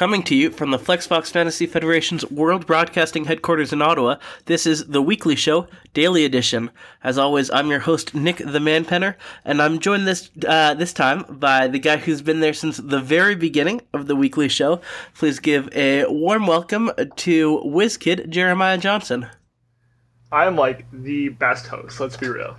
Coming to you from the Flexbox Fantasy Federation's World Broadcasting headquarters in Ottawa, this is The Weekly Show, Daily Edition. As always, I'm your host, Nick the Manpenner, and I'm joined this uh, this time by the guy who's been there since the very beginning of The Weekly Show. Please give a warm welcome to WizKid Jeremiah Johnson. I am like the best host, let's be real.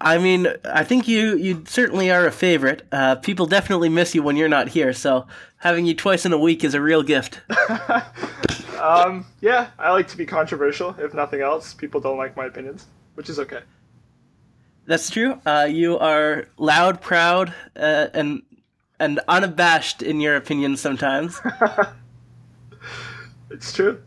I mean, I think you you certainly are a favorite. Uh, people definitely miss you when you're not here, so having you twice in a week is a real gift. um, yeah, I like to be controversial. If nothing else, people don't like my opinions, which is okay. That's true. Uh, you are loud, proud, uh, and and unabashed in your opinions sometimes. it's true.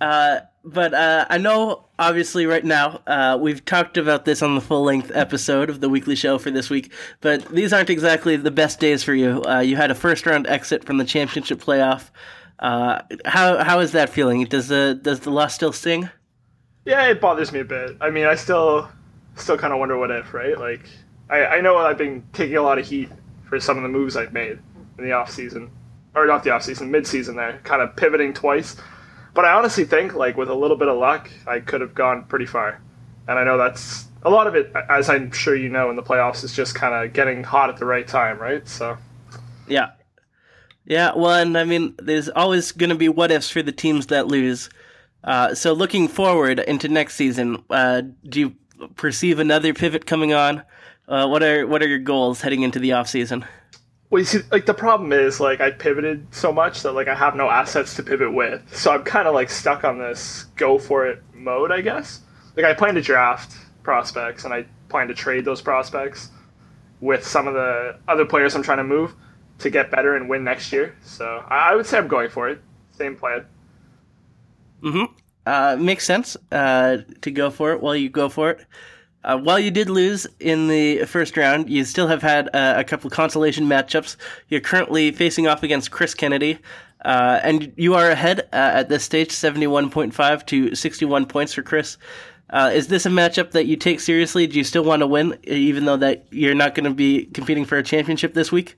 Uh, but uh, I know, obviously, right now, uh, we've talked about this on the full length episode of the weekly show for this week, but these aren't exactly the best days for you. Uh, you had a first round exit from the championship playoff. Uh, how how is that feeling? Does the does the loss still sting? Yeah, it bothers me a bit. I mean, I still still kind of wonder what if, right? Like, I, I know I've been taking a lot of heat for some of the moves I've made in the off season, or not the off season, mid season. There, kind of pivoting twice but I honestly think, like, with a little bit of luck, I could have gone pretty far. And I know that's a lot of it, as I'm sure you know, in the playoffs, is just kind of getting hot at the right time, right? So. Yeah. Yeah, well, and I mean, there's always going to be what ifs for the teams that lose. Uh, so looking forward into next season, uh, do you perceive another pivot coming on? Uh, what are what are your goals heading into the off season? Well, you see, like the problem is, like I pivoted so much that like I have no assets to pivot with, so I'm kind of like stuck on this go for it mode, I guess. Like I plan to draft prospects, and I plan to trade those prospects with some of the other players I'm trying to move to get better and win next year. So I, would say I'm going for it. Same plan. Mm-hmm. Uh, makes sense. Uh, to go for it while you go for it. Uh, while you did lose in the first round, you still have had uh, a couple consolation matchups. You're currently facing off against Chris Kennedy, uh, and you are ahead uh, at this stage, 71.5 to 61 points for Chris. Uh, is this a matchup that you take seriously? Do you still want to win, even though that you're not going to be competing for a championship this week?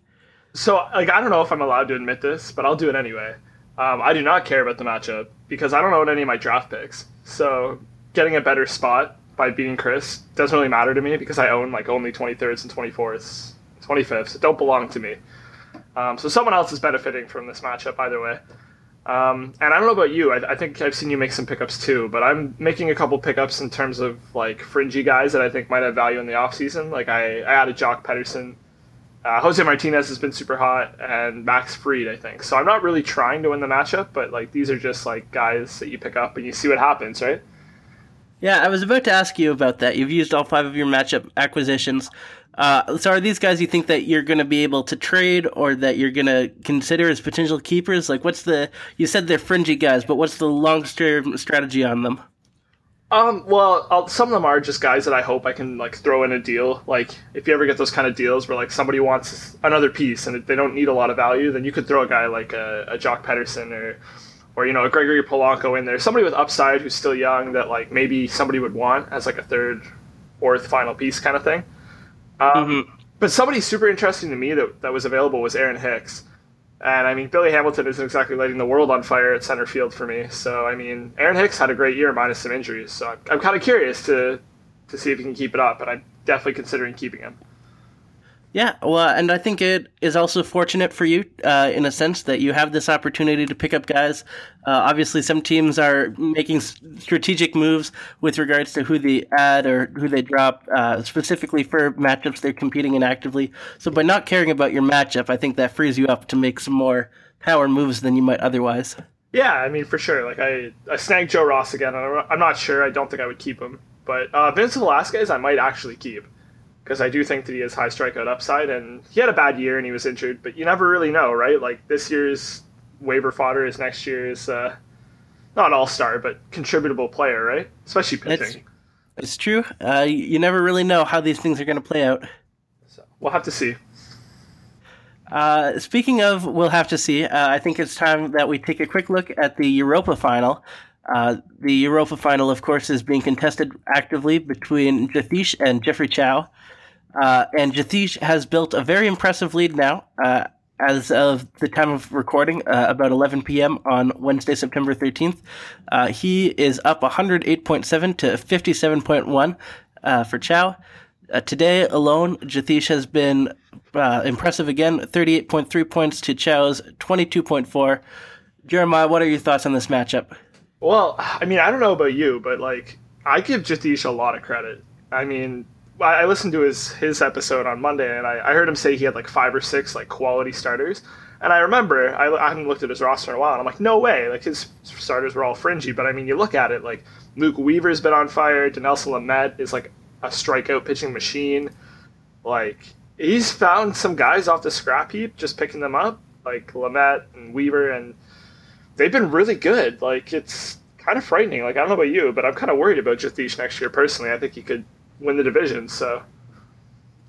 So, like, I don't know if I'm allowed to admit this, but I'll do it anyway. Um, I do not care about the matchup because I don't own any of my draft picks. So, getting a better spot by beating Chris doesn't really matter to me because I own like only 23rds and 24ths, 25ths. It don't belong to me. Um, so someone else is benefiting from this matchup either way. Um, and I don't know about you. I, I, think I've seen you make some pickups too, but I'm making a couple pickups in terms of like fringy guys that I think might have value in the offseason. Like I, I added Joc Pederson. Uh, Jose Martinez has been super hot, and Max Fried, I think. So I'm not really trying to win the matchup, but like these are just like guys that you pick up and you see what happens, right? Yeah, I was about to ask you about that. You've used all five of your matchup acquisitions. Uh, so are these guys you think that you're going to be able to trade or that you're going to consider as potential keepers? Like, what's the? You said they're fringy guys, but what's the long term strategy on them? Um, well, I'll, some of them are just guys that I hope I can like throw in a deal. Like, if you ever get those kind of deals where like somebody wants another piece and they don't need a lot of value, then you could throw a guy like a, a Joc Pederson or or you know a Gregory Polanco in there, somebody with upside who's still young that like maybe somebody would want as like a third, fourth final piece kind of thing. Um, mm-hmm. But somebody super interesting to me that that was available was Aaron Hicks, and I mean Billy Hamilton isn't exactly lighting the world on fire at center field for me. So I mean Aaron Hicks had a great year minus some injuries, so I'm, I'm kind of curious to to see if he can keep it up, and I'm definitely considering keeping him. Yeah, well, and I think it is also fortunate for you uh, in a sense that you have this opportunity to pick up guys. Uh, obviously, some teams are making strategic moves with regards to who they add or who they drop, uh, specifically for matchups they're competing in actively. So, by not caring about your matchup, I think that frees you up to make some more power moves than you might otherwise. Yeah, I mean, for sure. Like, I, I snagged Joe Ross again, I'm not sure. I don't think I would keep him. But uh, Vince Velasquez, I might actually keep because I do think that he has high strikeout upside, and he had a bad year and he was injured, but you never really know, right? Like this year's waiver fodder is next year's uh, not all star, but contributable player, right? Especially pitching. It's, it's true. Uh, you never really know how these things are going to play out. So we'll have to see. Uh, speaking of, we'll have to see. Uh, I think it's time that we take a quick look at the Europa final. Uh, the Europa final, of course, is being contested actively between Jathish and Jeffrey Chow. Uh, and Jathish has built a very impressive lead now. Uh, as of the time of recording, uh, about 11 p.m. on Wednesday, September 13th. Uh, he is up 108.7 to 57.1 uh, for Chow. Uh, today alone, Jathish has been uh, impressive again 38.3 points to Chow's 22.4. Jeremiah, what are your thoughts on this matchup? Well, I mean, I don't know about you, but like, I give Jathish a lot of credit. I mean, I listened to his his episode on Monday, and I, I heard him say he had like five or six like quality starters. And I remember I, I haven't looked at his roster in a while, and I'm like, no way! Like his starters were all fringy. But I mean, you look at it, like Luke Weaver's been on fire. Dinelson Lamet is like a strikeout pitching machine. Like he's found some guys off the scrap heap, just picking them up, like Lamet and Weaver, and they've been really good. Like it's kind of frightening. Like I don't know about you, but I'm kind of worried about Jathish next year personally. I think he could win the division. So.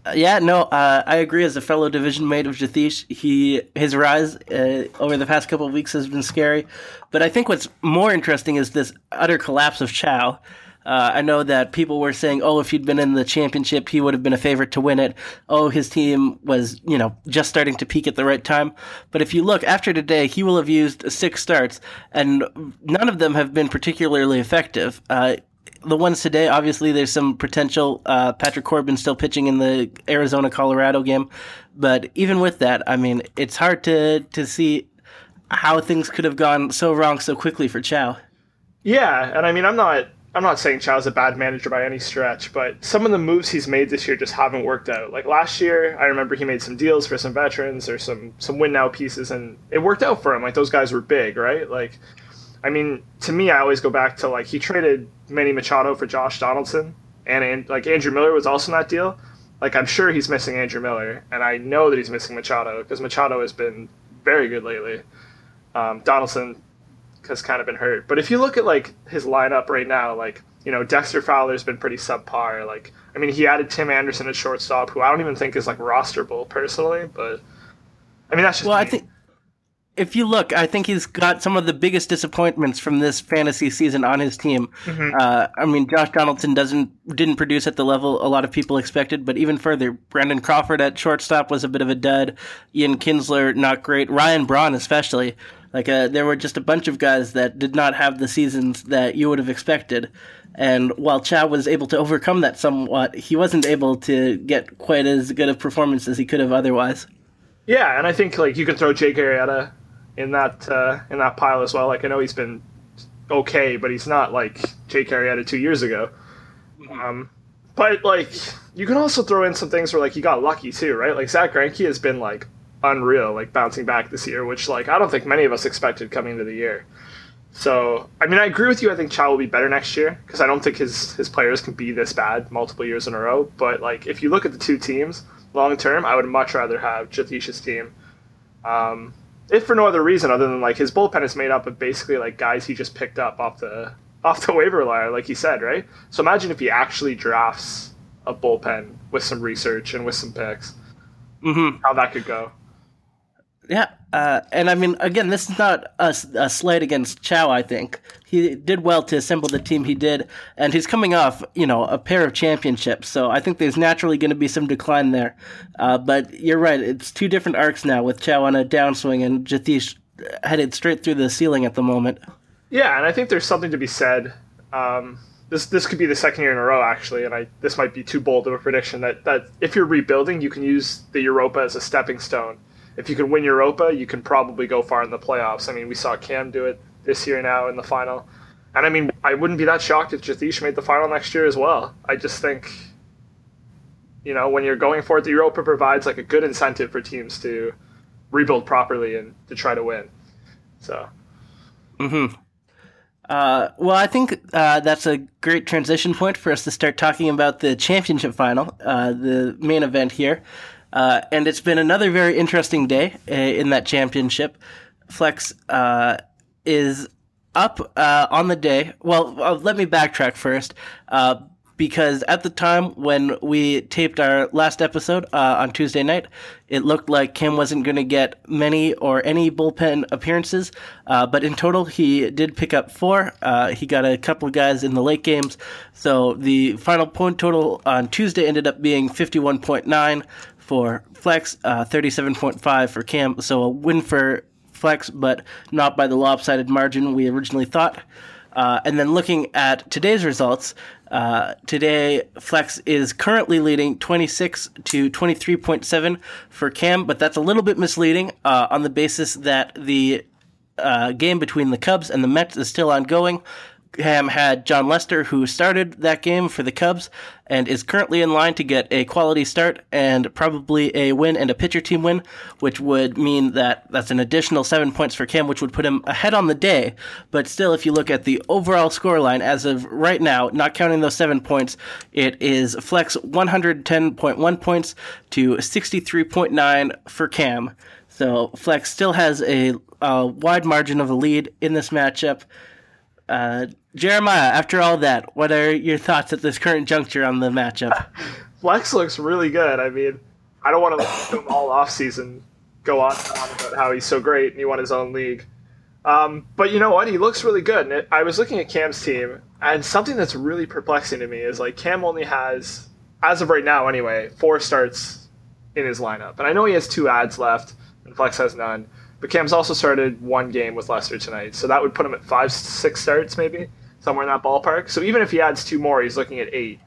Uh, yeah, no, uh, I agree. As a fellow division mate of Jathish, he his rise uh, over the past couple of weeks has been scary. But I think what's more interesting is this utter collapse of Chow. Uh, I know that people were saying, "Oh, if he'd been in the championship, he would have been a favorite to win it." Oh, his team was, you know, just starting to peak at the right time. But if you look after today, he will have used six starts, and none of them have been particularly effective. Uh, the ones today, obviously, there's some potential. Uh, Patrick Corbin still pitching in the Arizona Colorado game, but even with that, I mean, it's hard to to see how things could have gone so wrong so quickly for Chow. Yeah, and I mean, I'm not I'm not saying Chow's a bad manager by any stretch, but some of the moves he's made this year just haven't worked out. Like last year, I remember he made some deals for some veterans or some some win now pieces, and it worked out for him. Like those guys were big, right? Like, I mean, to me, I always go back to like he traded Manny Machado for Josh Donaldson, and, and like Andrew Miller was also in that deal. Like I'm sure he's missing Andrew Miller, and I know that he's missing Machado because Machado has been very good lately. Um, Donaldson has kind of been hurt. But if you look at like his lineup right now, like you know Dexter Fowler's been pretty subpar. Like I mean, he added Tim Anderson at shortstop, who I don't even think is like rosterable personally. But I mean, that's just well, me. I think if you look, I think he's got some of the biggest disappointments from this fantasy season on his team. Mm-hmm. Uh, I mean, Josh Donaldson doesn't didn't produce at the level a lot of people expected, but even further, Brandon Crawford at shortstop was a bit of a dud. Ian Kinsler not great. Ryan Braun especially. Like uh, there were just a bunch of guys that did not have the seasons that you would have expected. And while Chow was able to overcome that somewhat, he wasn't able to get quite as good a performance as he could have otherwise. Yeah, and I think like you can throw Jake Arrieta in that uh, in that pile as well. Like I know he's been okay, but he's not like Jake Arrieta two years ago. Um, but like you can also throw in some things where like he got lucky too, right? Like Zack Greinke has been like unreal, like bouncing back this year, which like I don't think many of us expected coming into the year. So I mean, I agree with you. I think Chow will be better next year because I don't think his his players can be this bad multiple years in a row. But like if you look at the two teams long term, I would much rather have Jathish's team. Um, if for no other reason other than like his bullpen is made up of basically like guys he just picked up off the off the waiver wire, like he said, right? So imagine if he actually drafts a bullpen with some research and with some picks, mm-hmm. how that could go. Yeah, uh, and I mean, again, this is not a, a slight against Chow. I think he did well to assemble the team he did, and he's coming off, you know, a pair of championships. So I think there's naturally going to be some decline there. Uh, but you're right; it's two different arcs now, with Chow on a downswing and Jathish headed straight through the ceiling at the moment. Yeah, and I think there's something to be said. Um, this this could be the second year in a row, actually, and I this might be too bold of a prediction that that if you're rebuilding, you can use the Europa as a stepping stone if you can win Europa, you can probably go far in the playoffs. I mean, we saw Cam do it this year now in the final. And I mean, I wouldn't be that shocked if Jathish made the final next year as well. I just think, you know, when you're going for it, the Europa provides like a good incentive for teams to rebuild properly and to try to win. So. Hmm. Uh, well, I think uh, that's a great transition point for us to start talking about the championship final, uh, the main event here. Uh, and it's been another very interesting day uh, in that championship. Flex uh, is up uh, on the day. Well, uh, let me backtrack first. Uh, because at the time when we taped our last episode on Tuesday night, it looked like Kim wasn't going to get many or any bullpen appearances. But in total, he did pick up four. He got a couple of guys in the late games. So the final point total on Tuesday ended up being 51.9 for Flex, uh, 37.5 for Cam. So a win for Flex, but not by the lopsided margin we originally thought. Uh, and then looking at today's results, uh, today Flex is currently leading 26 to 23.7 for Cam, but that's a little bit misleading uh, on the basis that the uh, game between the Cubs and the Mets is still ongoing. Cam had Jon Lester, who started that game for the Cubs and is currently in line to get a quality start and probably a win and a pitcher team win, which would mean that that's an additional seven points for Cam, which would put him ahead on the day. But still, if you look at the overall scoreline as of right now, not counting those seven points, it is Flex 110.1 points to 63.9 for Cam. So Flex still has a, a wide margin of a lead in this matchup. Uh, Jeremiah, after all that, what are your thoughts at this current juncture on the matchup? Flex looks really good. I mean, I don't want to let him all off season go on and on about how he's so great and he won his own league. Um, but you know what? He looks really good. And it, I was looking at Cam's team, and something that's really perplexing to me is like Cam only has, as of right now anyway, four starts in his lineup. And I know he has two ads left, and Flex has none. But Cam's also started one game with Lester tonight, so that would put him at five, six starts maybe, somewhere in that ballpark. So even if he adds two more, he's looking at eight.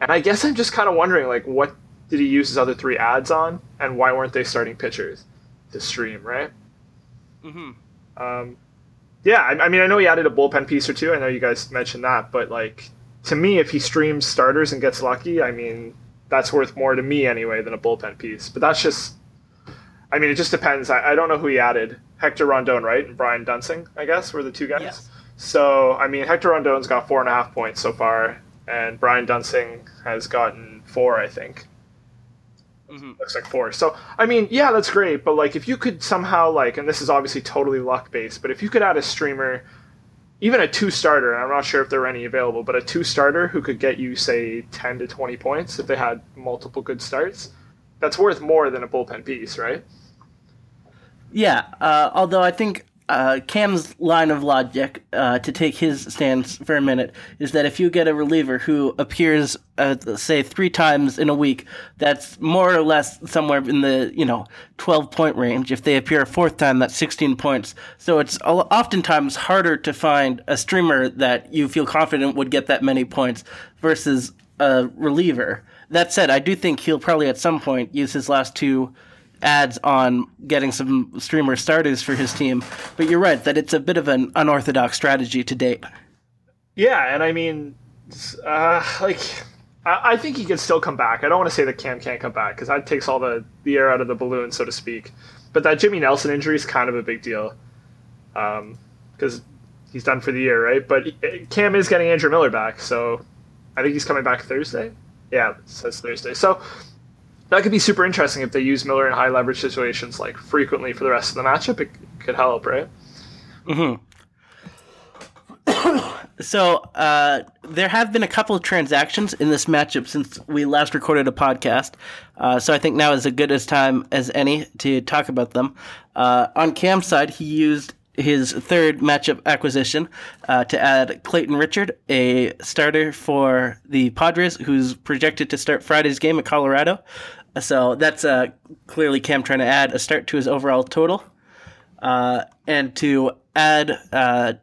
And I guess I'm just kind of wondering, like, what did he use his other three ads on, and why weren't they starting pitchers to stream, right? Mm-hmm. Um, yeah, I, I mean, I know he added a bullpen piece or two. I know you guys mentioned that, but like to me, if he streams starters and gets lucky, I mean, that's worth more to me anyway than a bullpen piece. But that's just I mean, it just depends. I, I don't know who he added. Hector Rondon, right? And Brian Duensing, I guess, were the two guys. Yes. So, I mean, Hector Rondon's got four and a half points so far, and Brian Duensing has gotten four, I think. Mm-hmm. Looks like four. So, I mean, yeah, that's great. But, like, if you could somehow, like, and this is obviously totally luck based, but if you could add a streamer, even a two starter, and I'm not sure if there are any available, but a two starter who could get you, say, 10 to 20 points if they had multiple good starts, that's worth more than a bullpen piece, right? Yeah, uh, although I think uh, Cam's line of logic, uh, to take his stance for a minute, is that if you get a reliever who appears, uh, say, three times in a week, that's more or less somewhere in the you know twelve point range. If they appear a fourth time, that's sixteen points. So it's oftentimes harder to find a streamer that you feel confident would get that many points versus a reliever. That said, I do think he'll probably at some point use his last two ads on getting some streamer starters for his team. But you're right that it's a bit of an unorthodox strategy to date. Yeah, and I mean, uh, like, I, think he can still come back. I don't want to say that Cam can't come back because that takes all the, the air out of the balloon, so to speak. But that Jimmy Nelson injury is kind of a big deal because um, he's done for the year, right? But Cam is getting Andrew Miller back, so I think he's coming back Thursday. Yeah, it says Thursday. So that could be super interesting if they use Miller in high leverage situations like frequently for the rest of the matchup. It could help, right? Hmm. so uh, there have been a couple of transactions in this matchup since we last recorded a podcast. Uh, so I think now is as good as time as any to talk about them. Uh, on Cam's side, he used his third matchup acquisition uh, to add Clayton Richard, a starter for the Padres, who's projected to start Friday's game at Colorado. So that's uh, clearly Cam trying to add a start to his overall total. Uh, and to add uh,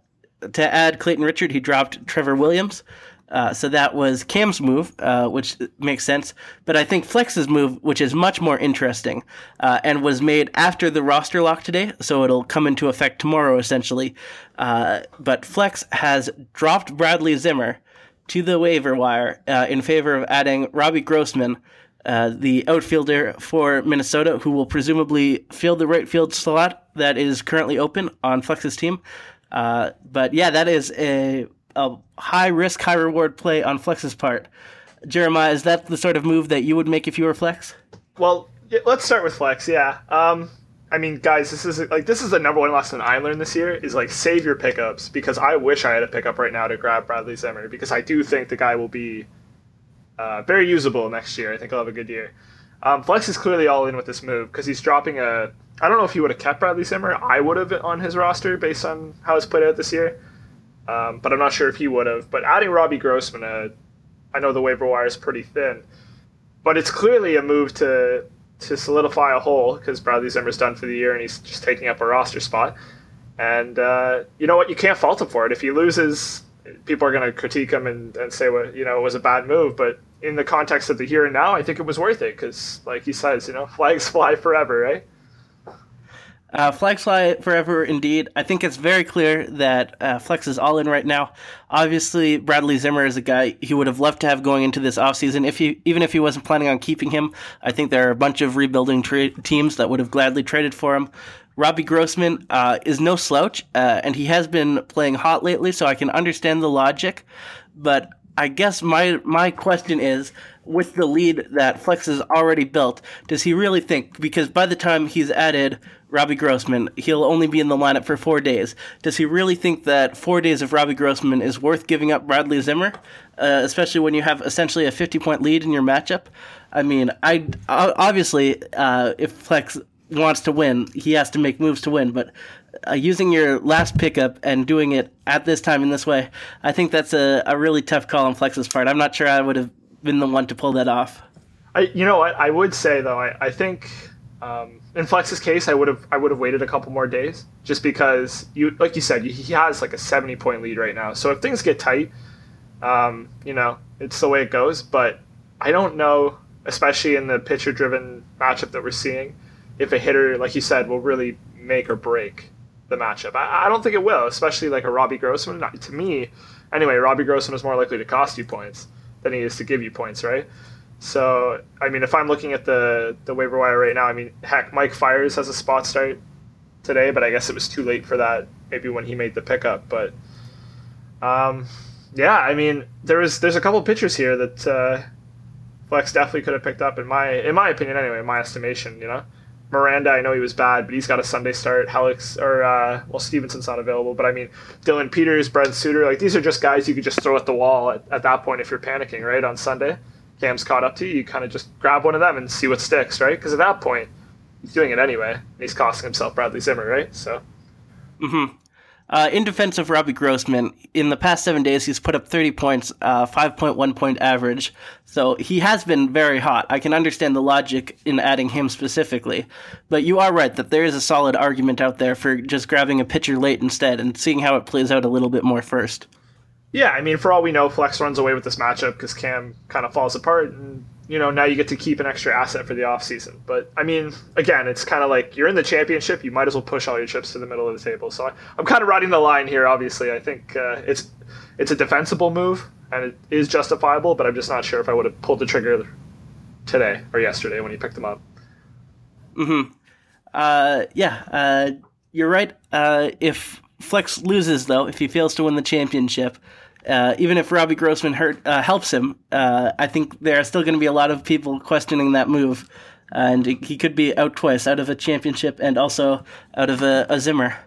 to add Clayton Richard, he dropped Trevor Williams. Uh, so that was Cam's move, uh, which makes sense. But I think Flex's move, which is much more interesting, uh, and was made after the roster lock today, so it'll come into effect tomorrow, essentially. But Flex has dropped Bradley Zimmer to the waiver wire in favor of adding Robbie Grossman, uh, the outfielder for Minnesota, who will presumably fill the right field slot that is currently open on Flex's team. but yeah, that is a a high risk, high reward play on Flex's part. Jeremiah, is that the sort of move that you would make if you were Flex? Well, let's start with Flex. Yeah. Um, I mean, guys, this is like this is the number one lesson I learned this year is like save your pickups because I wish I had a pickup right now to grab Bradley Zimmer because I do think the guy will be uh, very usable next year. I think he'll have a good year. Um, Flex is clearly all in with this move because he's dropping a. I don't know if he would have kept Bradley Zimmer. I would have on his roster based on how it's played out this year. Um, but I'm not sure if he would have. But adding Robbie Grossman, uh, I know the waiver wire is pretty thin, but it's clearly a move to to solidify a hole because Bradley Zimmer's done for the year and he's just taking up a roster spot. And uh, you know what? You can't fault him for it. If he loses, people are going to critique him and, and say what you know it was a bad move. But in the context of the here and now, I think it was worth it because, like he says, you know, flags fly forever, right? Uh, flags fly forever, indeed. I think it's very clear that uh, Flex is all in right now. Obviously, Bradley Zimmer is a guy he would have loved to have going into this offseason. If he, even if he wasn't planning on keeping him, I think there are a bunch of rebuilding tra- teams that would have gladly traded for him. Robbie Grossman uh, is no slouch, uh, and he has been playing hot lately, so I can understand the logic. But I guess my my question is, with the lead that Flex has already built, does he really think? Because by the time he's added Robbie Grossman, he'll only be in the lineup for four days. Does he really think that four days of Robbie Grossman is worth giving up Bradley Zimmer, uh, especially when you have essentially a fifty point lead in your matchup? I mean, I obviously uh, if Flex wants to win, he has to make moves to win. But uh, using your last pickup and doing it at this time in this way, I think that's a, a really tough call on Flex's part. I'm not sure I would have been the one to pull that off. I, you know what, I would say though, I, I think um, in Flex's case, I would have I would have waited a couple more days just because you like you said he has like a 70 point lead right now. So if things get tight, um, you know it's the way it goes. But I don't know, especially in the pitcher driven matchup that we're seeing if a hitter, like you said, will really make or break the matchup. I, I don't think it will, especially like a Robbie Grossman. To me, anyway, Robbie Grossman is more likely to cost you points than he is to give you points, right? So, I mean, if I'm looking at the the waiver wire right now, I mean, heck, Mike Fiers has a spot start today, but I guess it was too late for that. Maybe when he made the pickup, but um, yeah, I mean, there was there's a couple pitchers here that uh, Flex definitely could have picked up in my in my opinion anyway, in my estimation. You know, Miranda, I know he was bad, but he's got a Sunday start. Helix or uh, well, Stevenson's not available, but I mean Dillon Peters, Brent Suter, like these are just guys you could just throw at the wall at, at that point if you're panicking, right? On Sunday, Cam's caught up to you, you kind of just grab one of them and see what sticks, right? Because at that point, he's doing it anyway. he's costing himself Bradley Zimmer, right? So. Mm-hmm. Uh, in defense of Robbie Grossman, in the past seven days, he's put up 30 points, uh, 5.1 point average. So he has been very hot. I can understand the logic in adding him specifically. But you are right that there is a solid argument out there for just grabbing a pitcher late instead and seeing how it plays out a little bit more first. Yeah, I mean, for all we know, Flex runs away with this matchup because Cam kind of falls apart and you know, now you get to keep an extra asset for the offseason. But I mean, again, it's kind of like you're in the championship, you might as well push all your chips to the middle of the table. So I, am kind of riding the line here. Obviously, I think uh, it's it's a defensible move and it is justifiable, but I'm just not sure if I would have pulled the trigger today or yesterday when you picked them up. Hmm. Uh, yeah. Uh, you're right. Uh, if Flex loses, though, if he fails to win the championship, uh, even if Robbie Grossman hurt uh, helps him, uh, I think there are still going to be a lot of people questioning that move, and he could be out twice, out of a championship and also out of a, a Zimmer.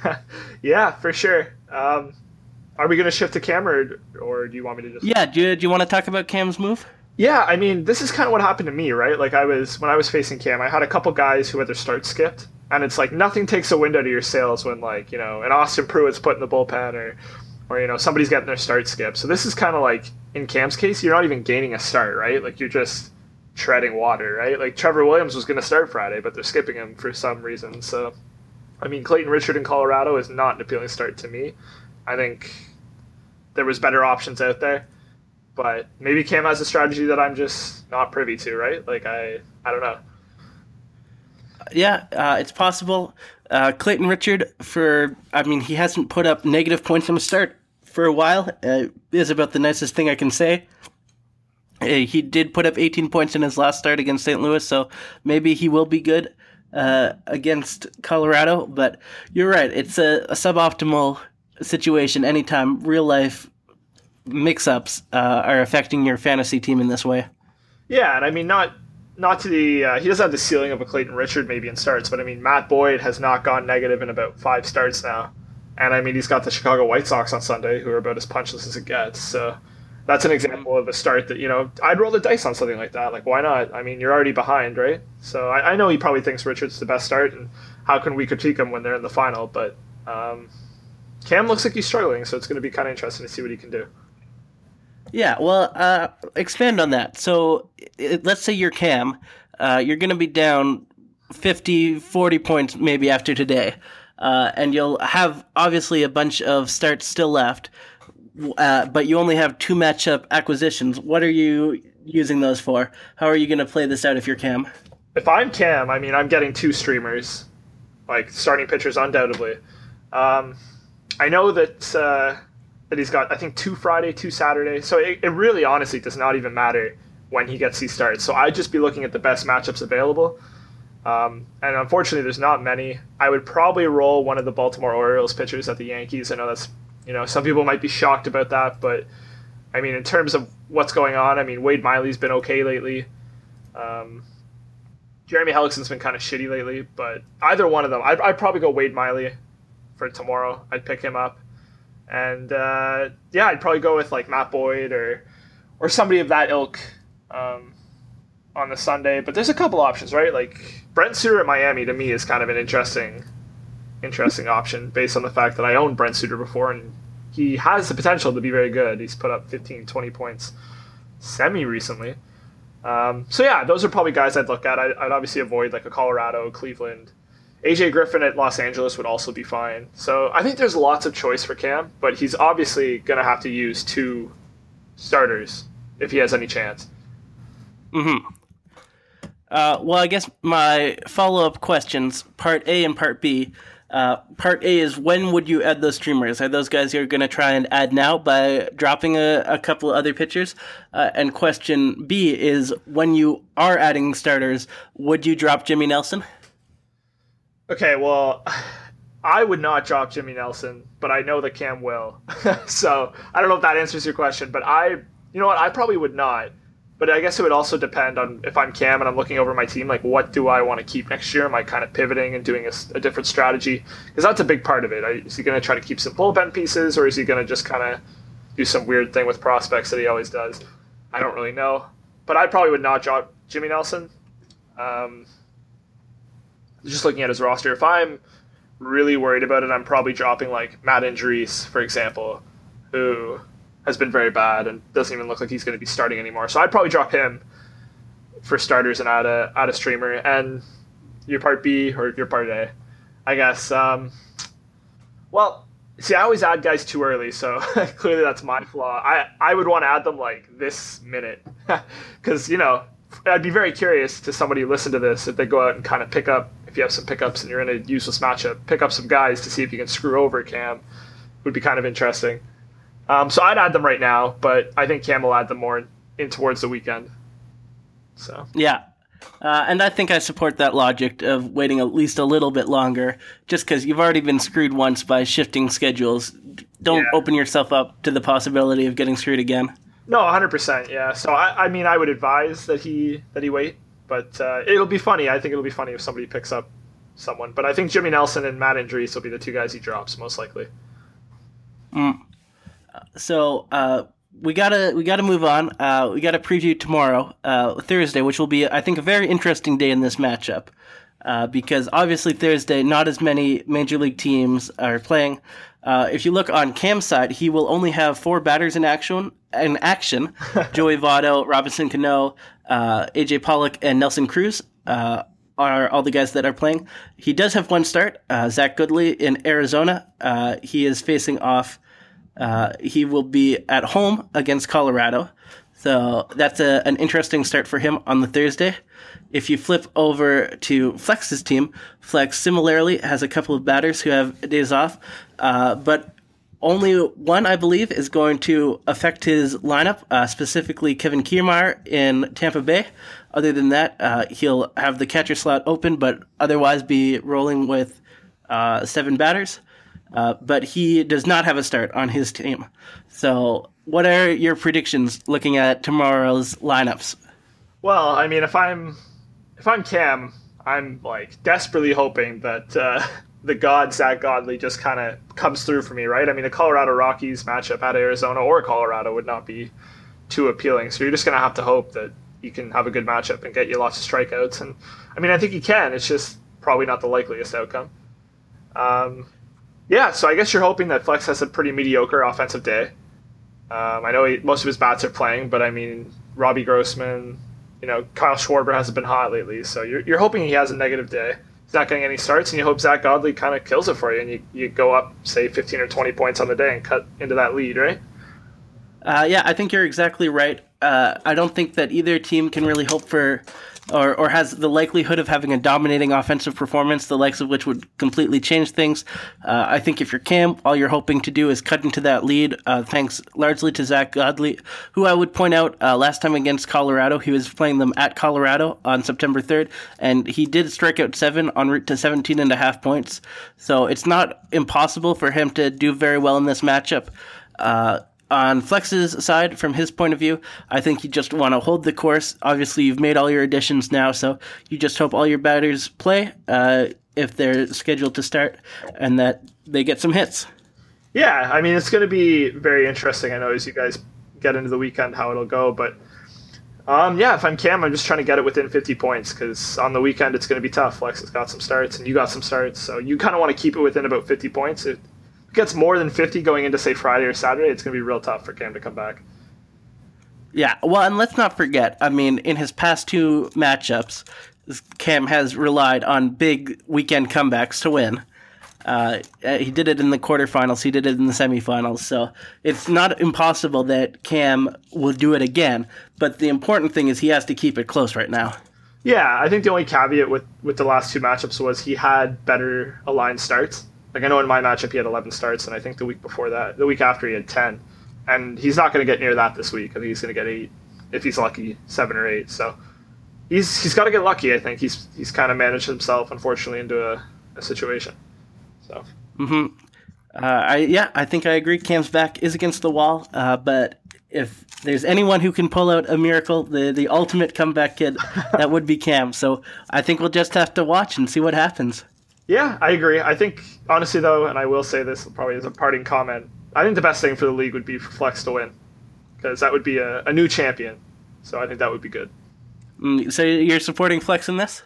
yeah, for sure. Um, are we going to shift to Cam, or, or do you want me to just? Yeah, do you, do you want to talk about Cam's move? Yeah, I mean, this is kind of what happened to me, right? Like I was when I was facing Cam, I had a couple guys who had their start skipped, and it's like nothing takes a wind out of your sails when like you know an Austin Pruitt's put in the bullpen or or you know somebody's getting their start skip. So this is kind of like in Cam's case, you're not even gaining a start, right? Like you're just treading water, right? Like Trevor Williams was going to start Friday, but they're skipping him for some reason. So, I mean, Clayton Richard in Colorado is not an appealing start to me. I think there was better options out there, but maybe Cam has a strategy that I'm just not privy to, right? Like I, I don't know. Yeah, uh, it's possible. Uh, Clayton Richard, for I mean, he hasn't put up negative points from the start for a while. Uh, is about the nicest thing I can say. Uh, he did put up 18 points in his last start against St. Louis, so maybe he will be good uh, against Colorado. But you're right; it's a, a suboptimal situation anytime real life mix-ups uh, are affecting your fantasy team in this way. Yeah, and I mean, not not to the uh, he doesn't have the ceiling of a Clayton Richard maybe in starts, but I mean Matt Boyd has not gone negative in about five starts now, and I mean he's got the Chicago White Sox on Sunday, who are about as punchless as it gets. So that's an example of a start that you know I'd roll the dice on something like that. Like why not? I mean you're already behind, right? So I, I know he probably thinks Richard's the best start, and how can we critique him when they're in the final? But um, Cam looks like he's struggling, so it's going to be kind of interesting to see what he can do. Yeah, well, uh, expand on that. So it, let's say you're Cam. uh, you're going to be down 50, 40 points maybe after today. Uh, and you'll have obviously a bunch of starts still left, uh, but you only have two matchup acquisitions. What are you using those for? How are you going to play this out if you're Cam? If I'm Cam, I mean, I'm getting two streamers, like starting pitchers, undoubtedly. Um, I know that uh, that he's got, I think, two Friday, two Saturday. So it, it really, honestly, does not even matter when he gets these starts. So I'd just be looking at the best matchups available. Um, and unfortunately, there's not many. I would probably roll one of the Baltimore Orioles pitchers at the Yankees. I know that's, you know, some people might be shocked about that, but I mean, in terms of what's going on, I mean, Wade Miley's been okay lately. Um, Jeremy Hellickson's been kind of shitty lately, but either one of them, I'd, I'd, probably go Wade Miley for tomorrow. I'd pick him up, and uh, yeah, I'd probably go with like Matt Boyd or or somebody of that ilk. Um, on the Sunday, but there's a couple options, right? Like Brent Suter at Miami to me is kind of an interesting, interesting option based on the fact that I owned Brent Suter before and he has the potential to be very good. He's put up 15, 20 points semi recently. Um, so yeah, those are probably guys I'd look at. I'd, I'd obviously avoid like a Colorado, Cleveland. AJ Griffin at Los Angeles would also be fine. So I think there's lots of choice for Cam, but he's obviously going to have to use two starters if he has any chance. Hmm. Uh, well, I guess my follow up questions, part A and part B. Uh, part A is when would you add those streamers? Are those guys you're going to try and add now by dropping a, a couple of other pitchers? Uh, and question B is when you are adding starters, would you drop Jimmy Nelson? Okay, well, I would not drop Jimmy Nelson, but I know that Cam will. so I don't know if that answers your question, but I, you know what, I probably would not but I guess it would also depend on if I'm Cam and I'm looking over my team, like what do I want to keep next year? Am I kind of pivoting and doing a, a different strategy? Because that's a big part of it. Is he going to try to keep some bullpen pieces, or is he going to just kind of do some weird thing with prospects that he always does? I don't really know. But I probably would not drop Jimmy Nelson. Um, just looking at his roster, if I'm really worried about it, I'm probably dropping like Matt Andriese, for example, who has been very bad and doesn't even look like he's going to be starting anymore. So I'd probably drop him for starters and add a add a streamer. And your part B or your part A, I guess. Um, well, see, I always add guys too early, so clearly that's my flaw. I I would want to add them like this minute, because you know I'd be very curious to somebody who listen to this if they go out and kind of pick up if you have some pickups and you're in a useless matchup, pick up some guys to see if you can screw over Cam. Would be kind of interesting. Um, so I'd add them right now, but I think Cam will add them more in, in towards the weekend. So yeah, uh, and I think I support that logic of waiting at least a little bit longer, just because you've already been screwed once by shifting schedules. Don't yeah. open yourself up to the possibility of getting screwed again. No, 100%. Yeah. So I, I mean, I would advise that he that he wait, but uh, it'll be funny. I think it'll be funny if somebody picks up someone. But I think Jimmy Nelson and Matt Andriese will be the two guys he drops most likely. Mm so uh, we gotta we gotta move on. Uh, we gotta preview tomorrow, uh, Thursday, which will be I think a very interesting day in this matchup. Uh, because obviously Thursday, not as many major league teams are playing. Uh, if you look on Cam's side, he will only have four batters in action. In action, Joey Votto, Robinson Cano, uh, AJ Pollock, and Nelson Cruz are all the guys that are playing. He does have one start, Zack Godley in Arizona. he is facing off uh, he will be at home against Colorado. So that's a, an interesting start for him on the Thursday. If you flip over to Flex's team, Flex similarly has a couple of batters who have days off, uh, but only one, I believe, is going to affect his lineup, uh, specifically Kevin Kiermaier in Tampa Bay. Other than that, uh, he'll have the catcher slot open, but otherwise be rolling with uh, seven batters. Uh, but he does not have a start on his team. So, what are your predictions looking at tomorrow's lineups? Well, I mean, if I'm if I'm Cam, I'm like desperately hoping that uh, the god Zack Godley just kind of comes through for me, right? I mean, the Colorado Rockies matchup at Arizona or Colorado would not be too appealing. So you're just gonna have to hope that you can have a good matchup and get you lots of strikeouts. And I mean, I think you can. It's just probably not the likeliest outcome. Um, yeah, so I guess you're hoping that Flex has a pretty mediocre offensive day. Um, I know he, most of his bats are playing, but I mean Robbie Grossman, you know, Kyle Schwarber hasn't been hot lately, so you're, you're hoping he has a negative day. Not getting any starts, and you hope Zack Godley kind of kills it for you, and you, you go up, say, 15 or 20 points on the day and cut into that lead, right? Uh, yeah, I think you're exactly right. Uh, I don't think that either team can really hope for or, or has the likelihood of having a dominating offensive performance, the likes of which would completely change things. Uh, I think if you're Cam, all you're hoping to do is cut into that lead, uh, thanks largely to Zack Godley, who I would point out uh, last time against Colorado, he was playing them at Colorado on September 3rd, and he did strike out seven en route to 17 and a half points. So it's not impossible for him to do very well in this matchup. On Flex's side, from his point of view, I think you just want to hold the course. Obviously, you've made all your additions now, so you just hope all your batters play uh, if they're scheduled to start and that they get some hits. Yeah, I mean, it's going to be very interesting, I know, as you guys get into the weekend, how it'll go. But um, yeah, if I'm Cam, I'm just trying to get it within 50 points because on the weekend it's going to be tough. Flex has got some starts and you got some starts, so you kind of want to keep it within about 50 points. It, gets more than 50 going into say Friday or Saturday, it's going to be real tough for Cam to come back. Yeah, well, and let's not forget. I mean, in his past two matchups, Cam has relied on big weekend comebacks to win. Uh, he did it in the quarterfinals. He did it in the semifinals. So it's not impossible that Cam will do it again. But the important thing is he has to keep it close right now. Yeah, I think the only caveat with with the last two matchups was he had better aligned starts. Like I know in my matchup he had 11 starts, and I think the week before that, the week after he had 10, and he's not going to get near that this week. I think he's going to get eight if he's lucky, seven or eight. So he's he's got to get lucky. I think he's he's kind of managed himself, unfortunately, into a, a situation. So. Hmm. Uh, I yeah, I think I agree. Cam's back is against the wall, uh, but if there's anyone who can pull out a miracle, the the ultimate comeback kid, that would be Cam. So I think we'll just have to watch and see what happens. Yeah, I agree. I think honestly though, and I will say this probably as a parting comment, I think the best thing for the league would be for Flex to win because that would be a, a, new champion. So I think that would be good. Mm, so you're supporting Flex in this?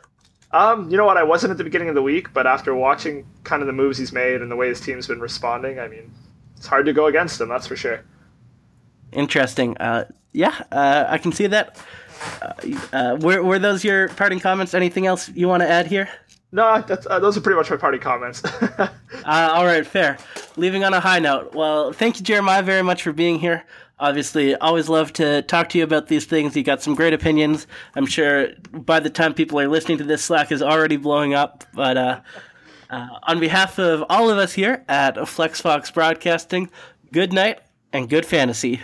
Um, you know what? I wasn't at the beginning of the week, but after watching kind of the moves he's made and the way his team's been responding, I mean, it's hard to go against him. That's for sure. Interesting. Uh, yeah, uh, I can see that. Uh, uh were, were those your parting comments? Anything else you want to add here? No, that's, uh, those are pretty much my party comments. uh, all right, fair. Leaving on a high note. Well, thank you, Jeremiah, very much for being here. Obviously, always love to talk to you about these things. You got some great opinions. I'm sure by the time people are listening to this, Slack is already blowing up. But uh, uh on behalf of all of us here at FlexFox Broadcasting, good night and good fantasy.